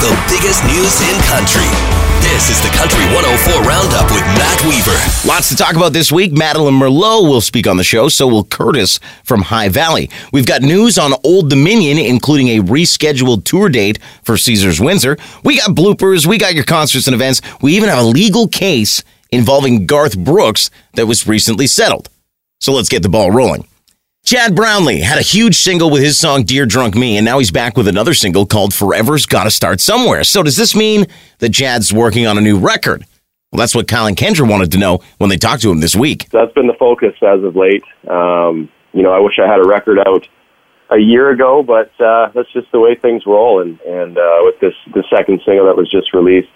The biggest news in country. This is the Country 104 Roundup with Matt Weaver. Lots to talk about this week. Madeline Merlo will speak on the show, so will Curtis from High Valley. We've got news on Old Dominion, including a rescheduled tour date for Caesars Windsor. We got bloopers, we got your concerts and events. We even have a legal case involving Garth Brooks that was recently settled. So let's get the ball rolling. Chad Brownlee had a huge single with his song Dear Drunk Me, and now he's back with another single called Forever's Gotta Start Somewhere. So does this mean that Chad's working on a new record? Well, that's what Kyle and Kendra wanted to know when they talked to him this week. That's been the focus as of late. Um, you know, I wish I had a record out a year ago, but uh, that's just the way things roll. And, and uh, with this the second single that was just released,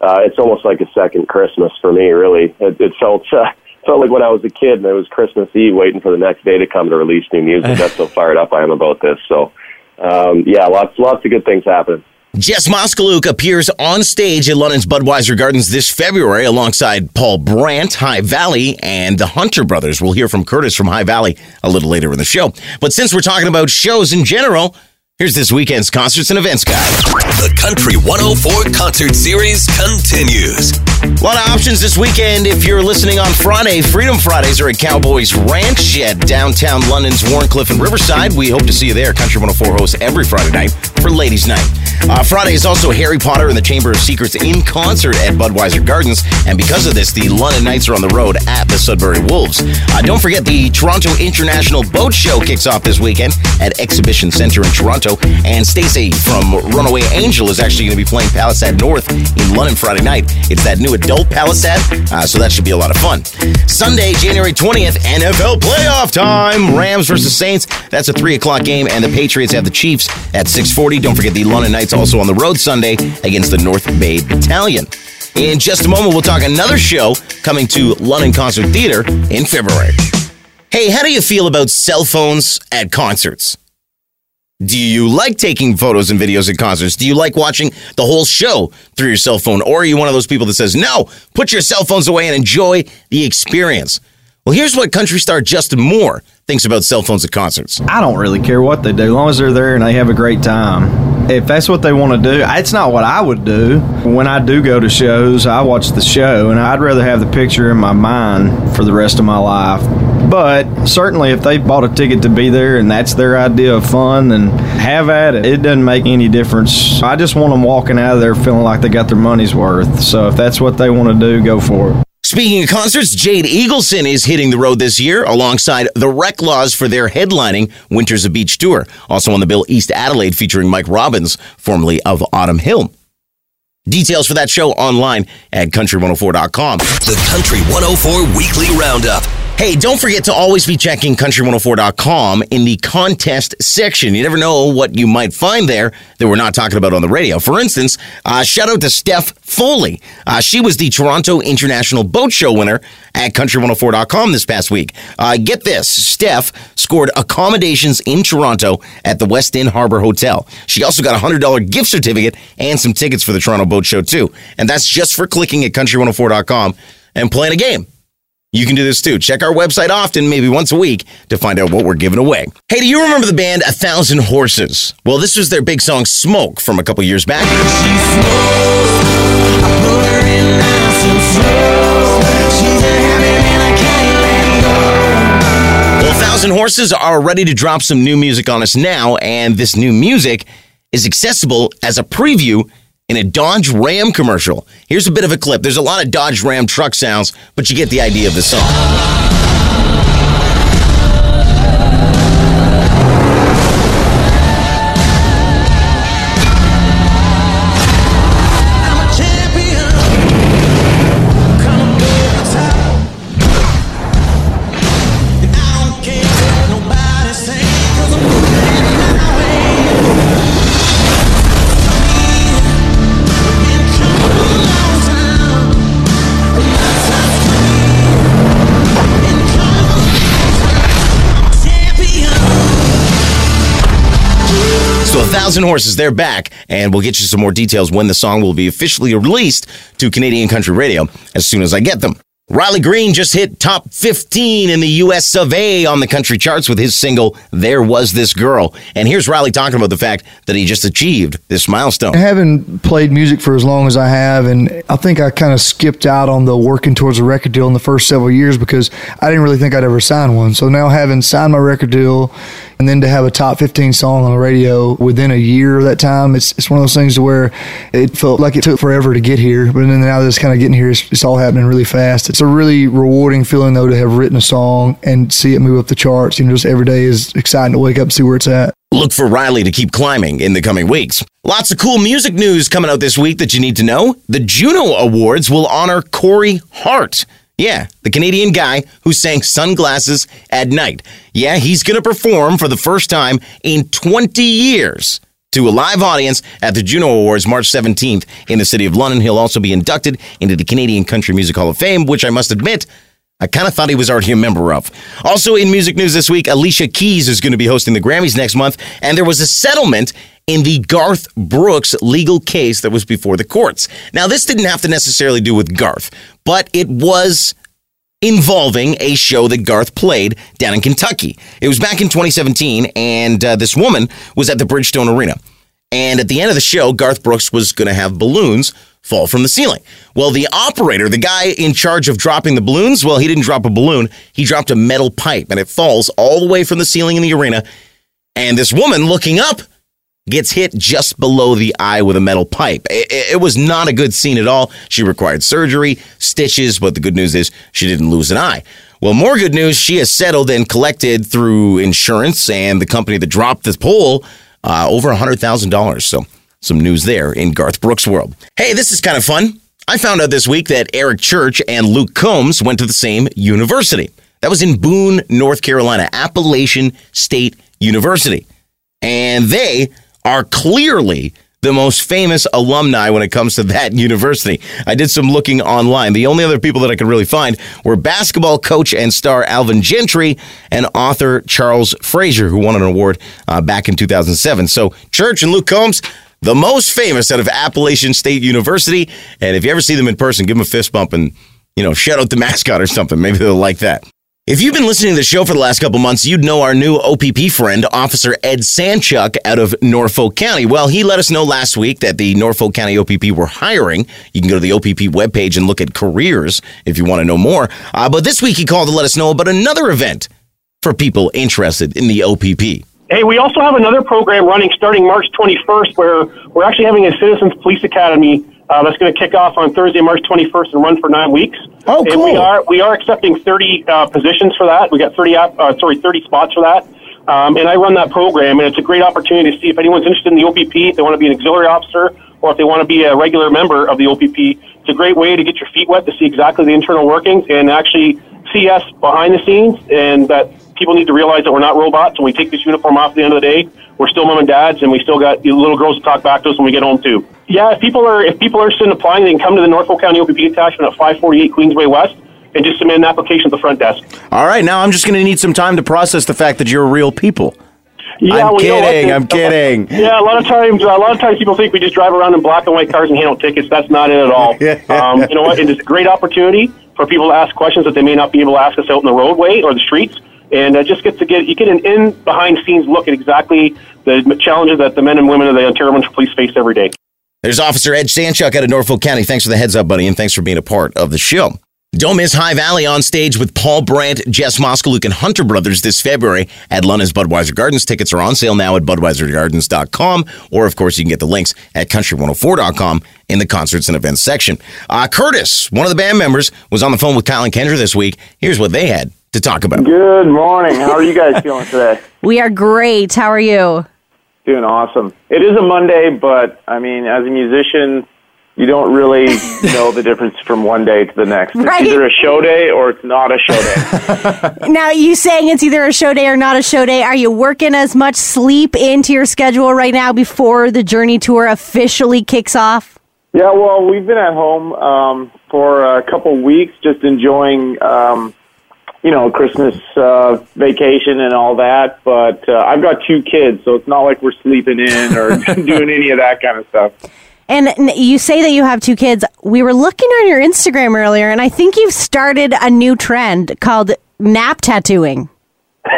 uh, it's almost like a second Christmas for me. Really, it, it felt uh, felt like when I was a kid and it was Christmas Eve, waiting for the next day to come to release new music. That's so fired up I am about this. So, um, yeah, lots lots of good things happening. Jess Moskaluk appears on stage at London's Budweiser Gardens this February alongside Paul Brandt, High Valley, and the Hunter Brothers. We'll hear from Curtis from High Valley a little later in the show. But since we're talking about shows in general, Here's this weekend's concerts and events guide. The Country 104 concert series continues. A lot of options this weekend. If you're listening on Friday, Freedom Fridays are at Cowboys Ranch at downtown London's Wharncliffe and Riverside. We hope to see you there. Country 104 hosts every Friday night for Ladies' Night. Uh, Friday is also Harry Potter and the Chamber of Secrets in concert at Budweiser Gardens. And because of this, the London Knights are on the road at the Sudbury Wolves. Uh, don't forget the Toronto International Boat Show kicks off this weekend at Exhibition Center in Toronto. And Stacey from Runaway Angel is actually going to be playing Palasad North in London Friday night. It's that new adult Palisade, uh, so that should be a lot of fun. Sunday, January 20th, NFL playoff time. Rams versus Saints. That's a 3 o'clock game, and the Patriots have the Chiefs at 640. Don't forget the London Knights also on the road Sunday against the North Bay Battalion. In just a moment, we'll talk another show coming to London Concert Theater in February. Hey, how do you feel about cell phones at concerts? Do you like taking photos and videos at concerts? Do you like watching the whole show through your cell phone? Or are you one of those people that says, no, put your cell phones away and enjoy the experience? Well, here's what country star Justin Moore thinks about cell phones at concerts. I don't really care what they do, as long as they're there and they have a great time. If that's what they want to do, it's not what I would do. When I do go to shows, I watch the show, and I'd rather have the picture in my mind for the rest of my life. But certainly, if they bought a ticket to be there and that's their idea of fun, then have at it. It doesn't make any difference. I just want them walking out of there feeling like they got their money's worth. So if that's what they want to do, go for it. Speaking of concerts, Jade Eagleson is hitting the road this year alongside the Reklaws for their headlining Winters of Beach tour. Also on the bill, East Adelaide featuring Mike Robbins, formerly of Autumn Hill. Details for that show online at country104.com. The Country 104 Weekly Roundup. Hey, don't forget to always be checking country104.com in the contest section. You never know what you might find there that we're not talking about on the radio. For instance, uh, shout out to Steph Foley. Uh, she was the Toronto International Boat Show winner at country104.com this past week. Uh, get this Steph scored accommodations in Toronto at the West End Harbor Hotel. She also got a $100 gift certificate and some tickets for the Toronto Boat Show, too. And that's just for clicking at country104.com and playing a game. You can do this too. Check our website often, maybe once a week, to find out what we're giving away. Hey, do you remember the band A Thousand Horses? Well, this was their big song Smoke from a couple years back. Well, A Thousand Horses are ready to drop some new music on us now, and this new music is accessible as a preview in a Dodge Ram commercial. Here's a bit of a clip. There's a lot of Dodge Ram truck sounds, but you get the idea of the song. Thousand Horses, they're back, and we'll get you some more details when the song will be officially released to Canadian Country Radio as soon as I get them. Riley Green just hit top 15 in the US of A on the country charts with his single, There Was This Girl. And here's Riley talking about the fact that he just achieved this milestone. I haven't played music for as long as I have, and I think I kind of skipped out on the working towards a record deal in the first several years because I didn't really think I'd ever sign one. So now having signed my record deal and then to have a top 15 song on the radio within a year of that time, it's, it's one of those things to where it felt like it took forever to get here. But then now that it's kind of getting here, it's, it's all happening really fast. A really rewarding feeling, though, to have written a song and see it move up the charts. You know, just every day is exciting to wake up and see where it's at. Look for Riley to keep climbing in the coming weeks. Lots of cool music news coming out this week that you need to know. The Juno Awards will honor Corey Hart. Yeah, the Canadian guy who sang Sunglasses at Night. Yeah, he's going to perform for the first time in 20 years to a live audience at the Juno Awards March 17th in the city of London. He'll also be inducted into the Canadian Country Music Hall of Fame, which I must admit, I kind of thought he was already a member of. Also in music news this week, Alicia Keys is going to be hosting the Grammys next month, and there was a settlement in the Garth Brooks legal case that was before the courts. Now, this didn't have to necessarily do with Garth, but it was involving a show that Garth played down in Kentucky. It was back in 2017, and uh, this woman was at the Bridgestone Arena. And at the end of the show, Garth Brooks was going to have balloons fall from the ceiling. Well, the operator, the guy in charge of dropping the balloons, well, he didn't drop a balloon. He dropped a metal pipe, and it falls all the way from the ceiling in the arena. And this woman looking up gets hit just below the eye with a metal pipe. It, it, was not a good scene at all. She required surgery, stitches, but the good news is she didn't lose an eye. Well, more good news, she has settled and collected through insurance and the company that dropped the pole uh, over $100,000. So, some news there in Garth Brooks' world. Hey, this is kind of fun. I found out this week that Eric Church and Luke Combs went to the same university. That was in Boone, North Carolina, Appalachian State University. And they are clearly the most famous alumni when it comes to that university. I did some looking online. The only other people that I could really find were basketball coach and star Alvin Gentry and author Charles Frazier, who won an award uh, back in 2007. So, Church and Luke Combs, the most famous out of Appalachian State University. And if you ever see them in person, give them a fist bump and, you know, shout out the mascot or something. Maybe they'll like that. If you've been listening to the show for the last couple months, you'd know our new OPP friend, Officer Ed Sanchuk out of Norfolk County. Well, he let us know last week that the Norfolk County OPP were hiring. You can go to the OPP webpage and look at careers if you want to know more. Uh, but this week he called to let us know about another event for people interested in the OPP. Hey, we also have another program running starting March 21st where we're actually having a Citizens Police Academy uh, that's going to kick off on Thursday, March 21st, and run for nine weeks. Oh, cool. And we are we are accepting 30 uh, positions for that. We got 30 uh, sorry 30 spots for that. Um, and I run that program, and it's a great opportunity to see if anyone's interested in the OPP, if they want to be an auxiliary officer, or if they want to be a regular member of the OPP. It's a great way to get your feet wet to see exactly the internal workings and actually see us behind the scenes, and that people need to realize that we're not robots. When we take this uniform off at the end of the day, we're still mom and dads, and we still got little girls to talk back to us when we get home too. Yeah, if people are if people are interested in applying, they can come to the Norfolk County OPP attachment at 548 Queensway West and just submit an application at the front desk. All right, now I'm just going to need some time to process the fact that you're real people. Yeah, I'm well, you know kidding. I'm kidding. Yeah, a lot of times, a lot of times people think we just drive around in black and white cars and hand out tickets. That's not it at all. um, you know what? It is a great opportunity for people to ask questions that they may not be able to ask us out in the roadway or the streets, and uh, just get to get you get an in behind scenes look at exactly the challenges that the men and women of the Ontario Municipal Police face every day. There's Officer Ed Sanchuk out of Norfolk County. Thanks for the heads up, buddy, and thanks for being a part of the show. Don't miss High Valley on stage with Paul Brandt, Jess Moskaluk, and Hunter Brothers this February at London's Budweiser Gardens. Tickets are on sale now at BudweiserGardens.com, or of course you can get the links at Country104.com in the concerts and events section. Uh, Curtis, one of the band members, was on the phone with Kyle and Kendra this week. Here's what they had to talk about. Good morning. How are you guys feeling today? We are great. How are you? Doing awesome. It is a Monday, but I mean, as a musician, you don't really know the difference from one day to the next. Right. It's either a show day or it's not a show day. Now, you saying it's either a show day or not a show day. Are you working as much sleep into your schedule right now before the Journey Tour officially kicks off? yeah, well, we've been at home um, for a couple weeks, just enjoying, um, you know, Christmas uh, vacation and all that. But uh, I've got two kids, so it's not like we're sleeping in or doing any of that kind of stuff. And you say that you have two kids. We were looking on your Instagram earlier, and I think you've started a new trend called nap tattooing.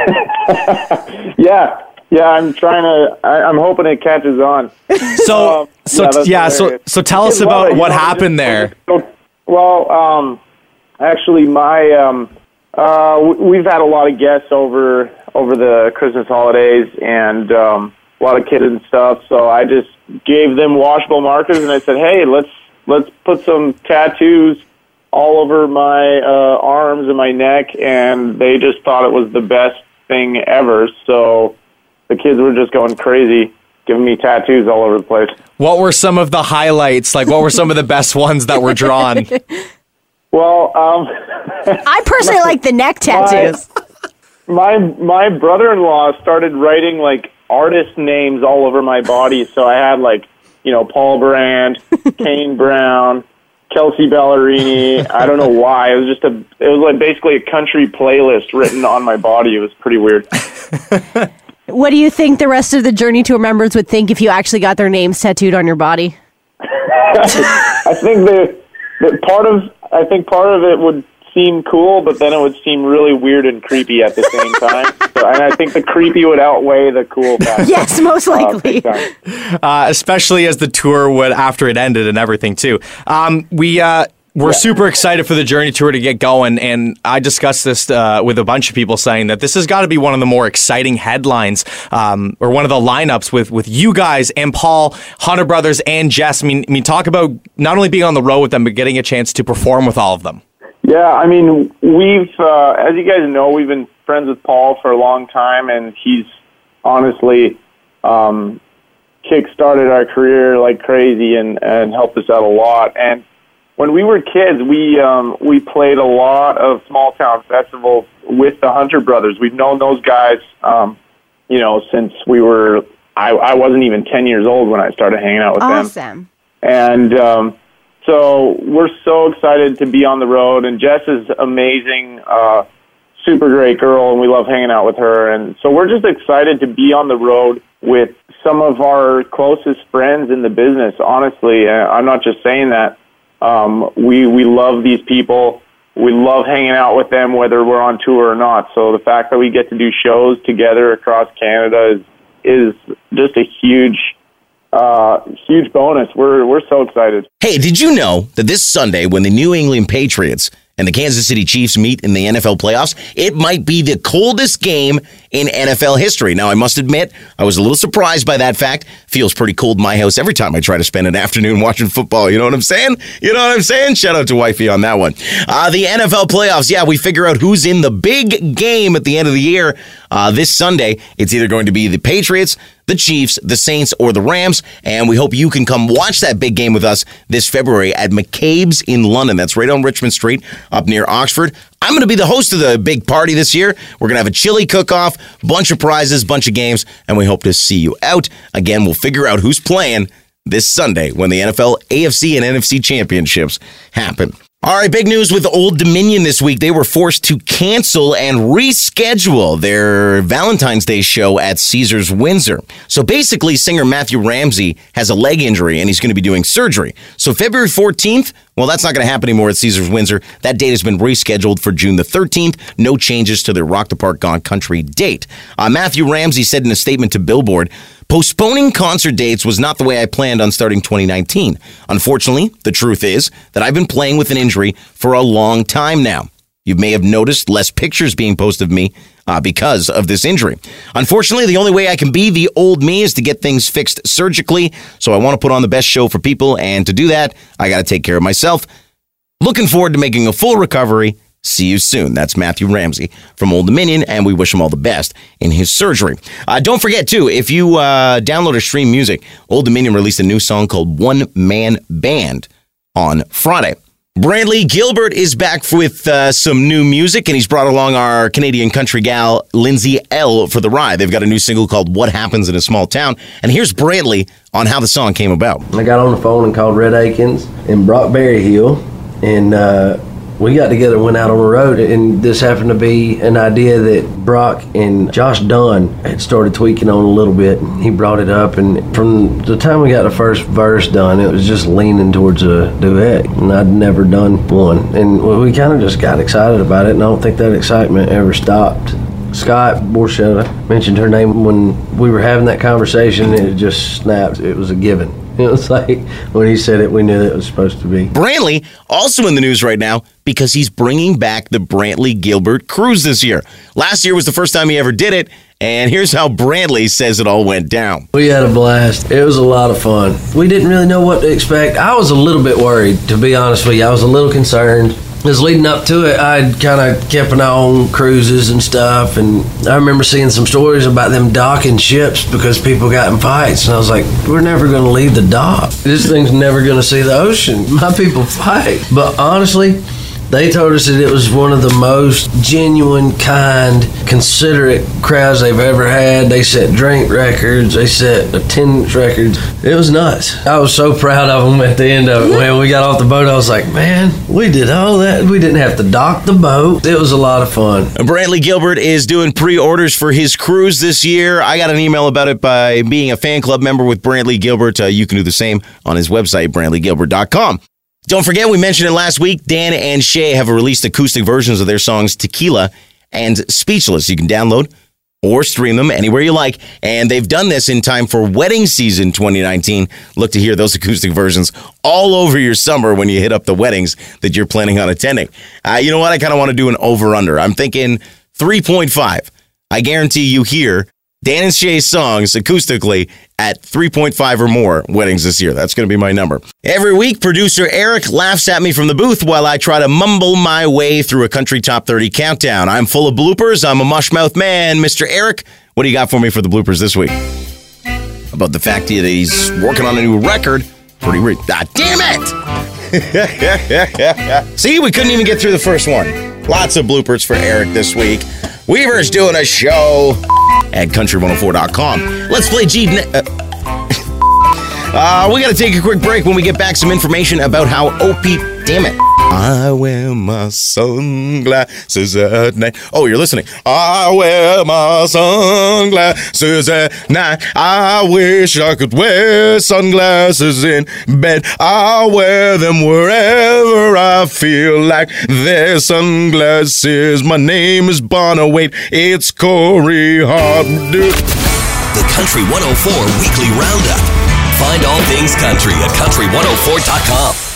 Yeah, yeah. I'm trying to. I, I'm hoping it catches on. So, Um, so yeah, yeah, so so tell us about it, what know, happened just- there. So, well, um, actually, my um, uh, we've had a lot of guests over over the Christmas holidays and um, a lot of kids and stuff. So I just gave them washable markers and I said, "Hey, let's let's put some tattoos all over my uh, arms and my neck," and they just thought it was the best thing ever. So the kids were just going crazy, giving me tattoos all over the place. What were some of the highlights? Like, what were some of the best ones that were drawn? Well, um, I personally like the neck tattoos. my my brother-in-law started writing like artist names all over my body. So i had like you know paul brandt kane brown kelsey ballerini. I don't know why. It was just a it was like basically a country playlist written on my body. It was pretty weird. What do you think the rest of the Journey Tour members would think if you actually got their names tattooed on your body? i think the, the part of i think part of it would seem cool but then it would seem really weird and creepy at the same time so, and i think the creepy would outweigh the cool factor. Yes, most Uh, likely. big time. uh, especially as the tour would after it ended and everything too. Um, we uh, we're super excited for the Journey tour to get going, and I discussed this uh, with a bunch of people, saying that this has got to be one of the more exciting headlines um, or one of the lineups with with you guys and Paul, Hunter Brothers, and Jess. I mean, I mean, talk about not only being on the road with them, but getting a chance to perform with all of them. Yeah, I mean, we've, uh, as you guys know, we've been friends with Paul for a long time, and he's honestly um, kick-started our career like crazy and, and helped us out a lot. And when we were kids, we um, we played a lot of small town festivals with the Hunter Brothers. We've known those guys, um, you know, since we were. I, I wasn't even ten years old when I started hanging out with them Awesome. and um, so we're so excited to be on the road. And Jess is amazing, uh, super great girl, and we love hanging out with her. And so we're just excited to be on the road with some of our closest friends in the business. Honestly, I'm not just saying that. Um, we we love these people. We love hanging out with them, whether we're on tour or not. So the fact that we get to do shows together across Canada is is just a huge uh, huge bonus. We're we're so excited. Hey, did you know that this Sunday, when the New England Patriots and the Kansas City Chiefs meet in the NFL playoffs, it might be the coldest game in NFL history. Now, I must admit, I was a little surprised by that fact. Feels pretty cold in my house every time I try to spend an afternoon watching football. You know what I'm saying? You know what I'm saying? Shout out to Wifey on that one. Uh, the NFL playoffs, yeah, we figure out who's in the big game at the end of the year. Uh, this Sunday, it's either going to be the Patriots, the Chiefs, the Saints, or the Rams. And we hope you can come watch that big game with us this February at McCabe's in London. That's right on Richmond Street up near Oxford. I'm going to be the host of the big party this year. We're going to have a chili cook off, bunch of prizes, bunch of games, and we hope to see you out. Again, we'll figure out who's playing this Sunday when the NFL, AFC, and NFC championships happen. All right, big news with Old Dominion this week. They were forced to cancel and reschedule their Valentine's Day show at Caesars Windsor. So basically, singer Matthew Ramsey has a leg injury and he's going to be doing surgery. So February 14th, well, that's not going to happen anymore at Caesars Windsor. That date has been rescheduled for June the 13th. No changes to their Rock the Park Gone Country date. Uh, Matthew Ramsey said in a statement to Billboard, Postponing concert dates was not the way I planned on starting 2019. Unfortunately, the truth is that I've been playing with an injury for a long time now. You may have noticed less pictures being posted of me uh, because of this injury. Unfortunately, the only way I can be the old me is to get things fixed surgically. So I want to put on the best show for people. And to do that, I got to take care of myself. Looking forward to making a full recovery. See you soon. That's Matthew Ramsey from Old Dominion, and we wish him all the best in his surgery. Uh, don't forget, too, if you uh, download or stream music, Old Dominion released a new song called One Man Band on Friday. Brantley Gilbert is back with uh, some new music, and he's brought along our Canadian country gal, Lindsay Ell, for the ride. They've got a new single called What Happens in a Small Town. And here's Brantley on how the song came about. I got on the phone and called Rhett Akins and Brock Berryhill, and uh, we got together and went out on the road, and this happened to be an idea that Brock and Josh Dunn had started tweaking on a little bit. He brought it up, and from the time we got the first verse done, it was just leaning towards a duet, and I'd never done one. And we kind of just got excited about it, and I don't think that excitement ever stopped. Scott Borchetta mentioned her name when we were having that conversation, and it just snapped. It was a given. It was like when he said it, we knew that it was supposed to be. Brantley also in the news right now because he's bringing back the Brantley Gilbert cruise this year. Last year was the first time he ever did it, and here's how Brantley says it all went down. We had a blast. It was a lot of fun. We didn't really know what to expect. I was a little bit worried, to be honest with you. I was a little concerned. As leading up to it, I'd kind of kept an eye on cruises and stuff, and I remember seeing some stories about them docking ships because people got in fights, and I was like, "We're never going to leave the dock. This thing's never going to see the ocean. My people fight." But honestly, they told us that it was one of the most genuine, kind, considerate crowds they've ever had. They set drink records, they set attendance records. It was nuts. I was so proud of them at the end of it. When we got off the boat, I was like, man, we did all that. We didn't have to dock the boat. It was a lot of fun. Brantley Gilbert is doing pre orders for his cruise this year. I got an email about it by being a fan club member with Brantley Gilbert. Uh, you can do the same on his website, brantley.gilbert.com. Don't forget, we mentioned it last week. Dan and Shay have released acoustic versions of their songs Tequila and Speechless. You can download or stream them anywhere you like. And they've done this in time for wedding season 2019. Look to hear those acoustic versions all over your summer when you hit up the weddings that you're planning on attending. Uh, you know what? I kind of want to do an over under. I'm thinking 3.5. I guarantee you hear Dan and Shay's songs acoustically at 3.5 or more weddings this year. That's going to be my number. Every week, producer Eric laughs at me from the booth while I try to mumble my way through a country top 30 countdown. I'm full of bloopers. I'm a mushmouth man. Mr. Eric, what do you got for me for the bloopers this week? About the fact that he's working on a new record. Pretty re- ah, damn it! See, we couldn't even get through the first one. Lots of bloopers for Eric this week. Weaver's doing a show at country104.com. Let's play G. Uh, uh, we got to take a quick break when we get back some information about how OP. Damn it. I wear my sunglasses at night. Oh, you're listening. I wear my sunglasses at night. I wish I could wear sunglasses in bed. I wear them wherever I feel like. They're sunglasses. My name is Bono. Wait, it's Corey Hart. The Country 104 Weekly Roundup. Find all things country at country104.com.